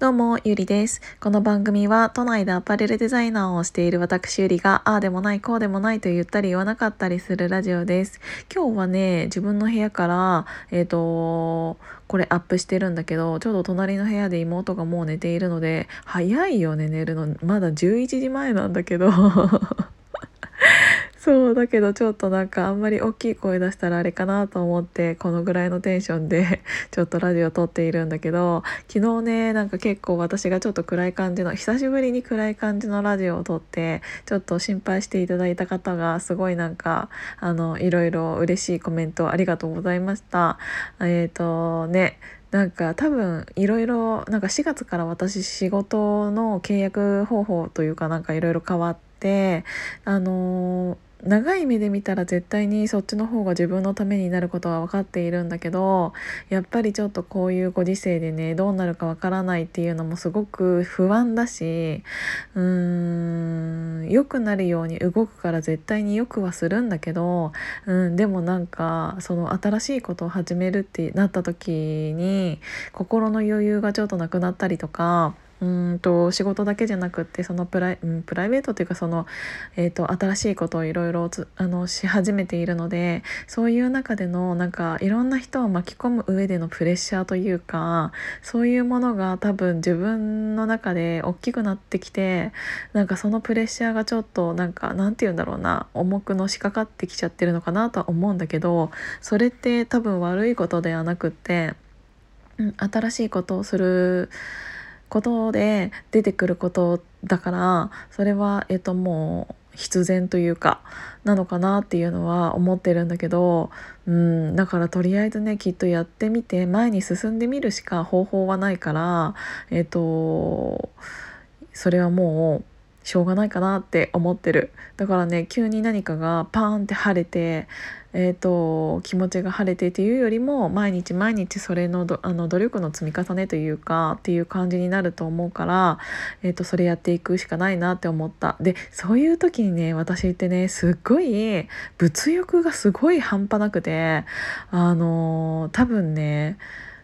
どうも、ゆりです。この番組は都内でアパレルデザイナーをしている私ゆりが、ああでもない、こうでもないと言ったり言わなかったりするラジオです。今日はね、自分の部屋から、えっ、ー、と、これアップしてるんだけど、ちょうど隣の部屋で妹がもう寝ているので、早いよね、寝るの。まだ11時前なんだけど。そうだけどちょっとなんかあんまり大きい声出したらあれかなと思ってこのぐらいのテンションで ちょっとラジオ撮っているんだけど昨日ねなんか結構私がちょっと暗い感じの久しぶりに暗い感じのラジオを撮ってちょっと心配していただいた方がすごいなんかあのいろいろ嬉しいコメントありがとうございました。えっ、ー、とねなんか多分いろいろなんか4月から私仕事の契約方法というかなんかいろいろ変わってあのー長い目で見たら絶対にそっちの方が自分のためになることは分かっているんだけどやっぱりちょっとこういうご時世でねどうなるか分からないっていうのもすごく不安だしうーん良くなるように動くから絶対によくはするんだけど、うん、でもなんかその新しいことを始めるってなった時に心の余裕がちょっとなくなったりとかうんと仕事だけじゃなくってそのプライ,、うん、プライベートというかその、えーと、新しいことをいろいろし始めているのでそういう中でのなんかいろんな人を巻き込む上でのプレッシャーというかそういうものが多分自分の中で大きくなってきてなんかそのプレッシャーがちょっとなんかなんて言うんだろうな重くのしかかってきちゃってるのかなとは思うんだけどそれって多分悪いことではなくって、うん、新しいことをすることで出てくることだからそれはえっともう必然というかなのかなっていうのは思ってるんだけどうんだからとりあえずねきっとやってみて前に進んでみるしか方法はないからえっとそれはもうしょうがないかなって思ってる。だからね急に何かがパーンって晴れてえーと、気持ちが晴れてっていうよりも毎日毎日それのあの努力の積み重ねというかっていう感じになると思うから、えーと、それやっていくしかないなって思った。でそういう時にね私ってねすっごい物欲がすごい半端なくてあのー、多分ね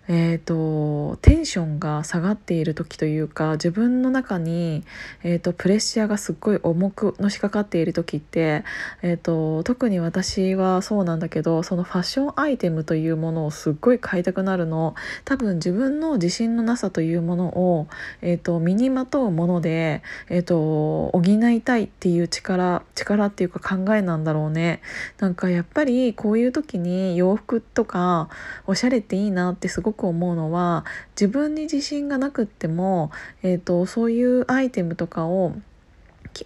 えーと、テンションが下がっている時というか自分の中に、えーと、プレッシャーがすっごい重くのしかかっている時って、えーと、特に私はそうなんだけどそのファッションアイテムというものをすっごい買いたくなるの多分自分の自信のなさというものを、えー、と身にまとうもので、えー、と補いたいっていう力力っていうか考えなんだろうね。なんかやっぱりこういう時に洋服とかおしゃれっていいなってすごくく思うのは自分に自信がなくっても、えーと、そういうアイテムとかを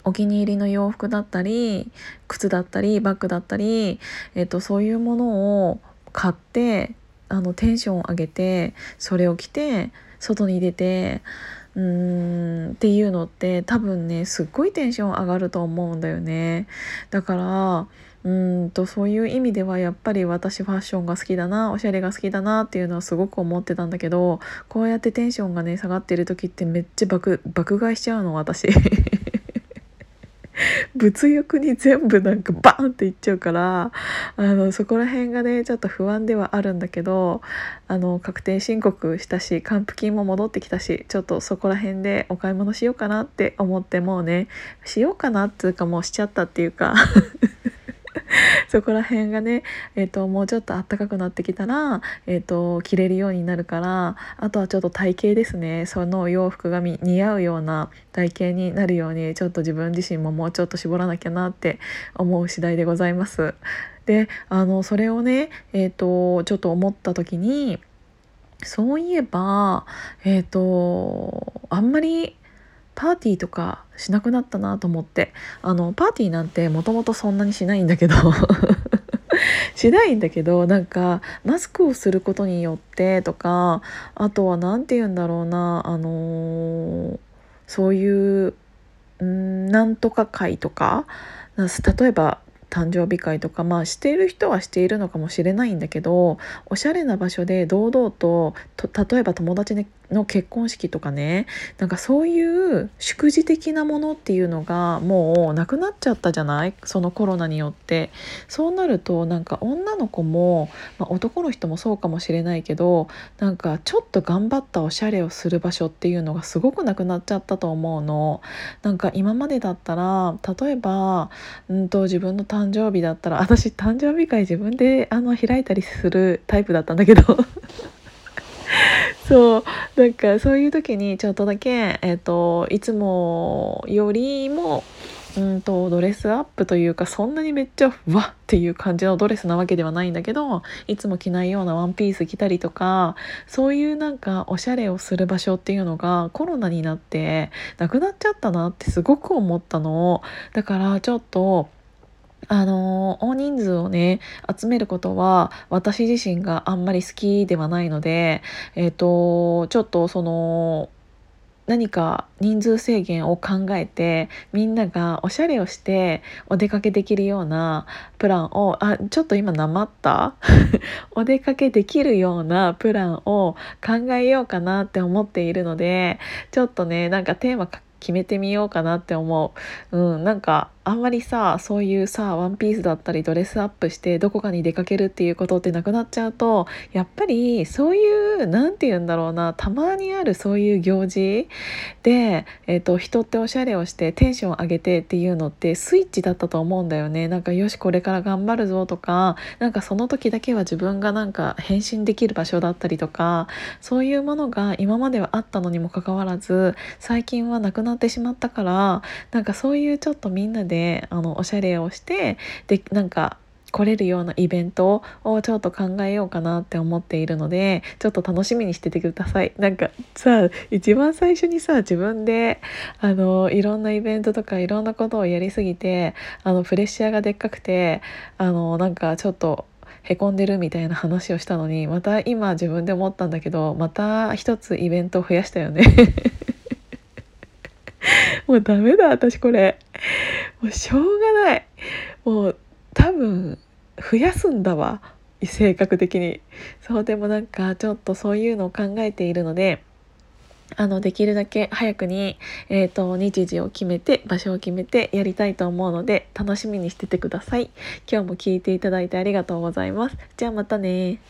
お気に入りの洋服だったり靴だったりバッグだったり、えーと、そういうものを買ってあのテンションを上げてそれを着て外に出てうーんっていうのって多分ねすっごいテンション上がると思うんだよね。だからうんとそういう意味ではやっぱり私ファッションが好きだなおしゃれが好きだなっていうのはすごく思ってたんだけどこうやってテンションがね下がってる時ってめっちゃ爆爆 買いしちゃうの私。物欲に全部なんかバーンっていっちゃうからあのそこら辺がねちょっと不安ではあるんだけどあの確定申告したし還付金も戻ってきたしちょっとそこら辺でお買い物しようかなって思ってもうねしようかなっていうかもうしちゃったっていうか。そこら辺がね、えーと、もうちょっと暖かくなってきたら、えーと、着れるようになるからあとはちょっと体型ですねその洋服が似合うような体型になるようにちょっと自分自身ももうちょっと絞らなきゃなって思う次第でございます。であのそれをね、えーと、ちょっと思った時にそういえばえっ、ー、とあんまりパーティーとかしなくなったなと思って。あのパーティーなんてもともとそんなにしないんだけど。しないんだけどなんかマスクをすることによってとかあとは何て言うんだろうなあのー、そういううんなんとか会とか。例えば誕生日会とかまあしている人はしているのかもしれないんだけどおしゃれな場所で堂々と例えば友達の結婚式とかねなんかそういう祝辞的なものっていうのがもうなくなっちゃったじゃない？そのコロナによってそうなるとなんか女の子も、まあ、男の人もそうかもしれないけどなんかちょっと頑張ったおしゃれをする場所っていうのがすごくなくなっちゃったと思うの。なんか今までだったら例えばうんと自分の誕誕生日だったら私誕生日会自分であの開いたりするタイプだったんだけど。そう。なんかそういう時にちょっとだけ、えーと、いつもよりもうんとドレスアップというかそんなにめっちゃふわっていう感じのドレスなわけではないんだけどいつも着ないようなワンピース着たりとかそういうなんかおしゃれをする場所っていうのがコロナになってなくなっちゃったなってすごく思ったの。だからちょっとあの大人数をね集めることは私自身があんまり好きではないのでえっ、ー、とちょっとその何か人数制限を考えてみんながおしゃれをしてお出かけできるようなプランをあちょっと今なまった？お出かけできるようなプランを考えようかなって思っているのでちょっとねなんかテーマ決めてみようかなって思う。うん、なんかあんまりさそういうさワンピースだったりドレスアップしてどこかに出かけるっていうことってなくなっちゃうとやっぱりそういう何て言うんだろうなたまにあるそういう行事で、えーと、人っておしゃれをしてテンション上げてっていうのってスイッチだったと思うんだよね。なんかよしこれから頑張るぞとかなんかその時だけは自分がなんか変身できる場所だったりとかそういうものが今まではあったのにもかかわらず最近はなくなってしまったからなんかそういうちょっとみんなでであのおしゃれをしてでなんか来れるようなイベントをちょっと考えようかなって思っているのでちょっと楽しみにしててください。なんかさ一番最初にさ自分であのいろんなイベントとかいろんなことをやりすぎてあのプレッシャーがでっかくてあのなんかちょっとへこんでるみたいな話をしたのにまた今自分で思ったんだけどまた一つイベントを増やしたよね。もうダメだ私これ。もうしょうがない。もう多分増やすんだわ。性格的に。そうでもなんかちょっとそういうのを考えているのであのできるだけ早くに、えーと、日時を決めて場所を決めてやりたいと思うので楽しみにしててください。今日も聞いていただいてありがとうございます。じゃあまたね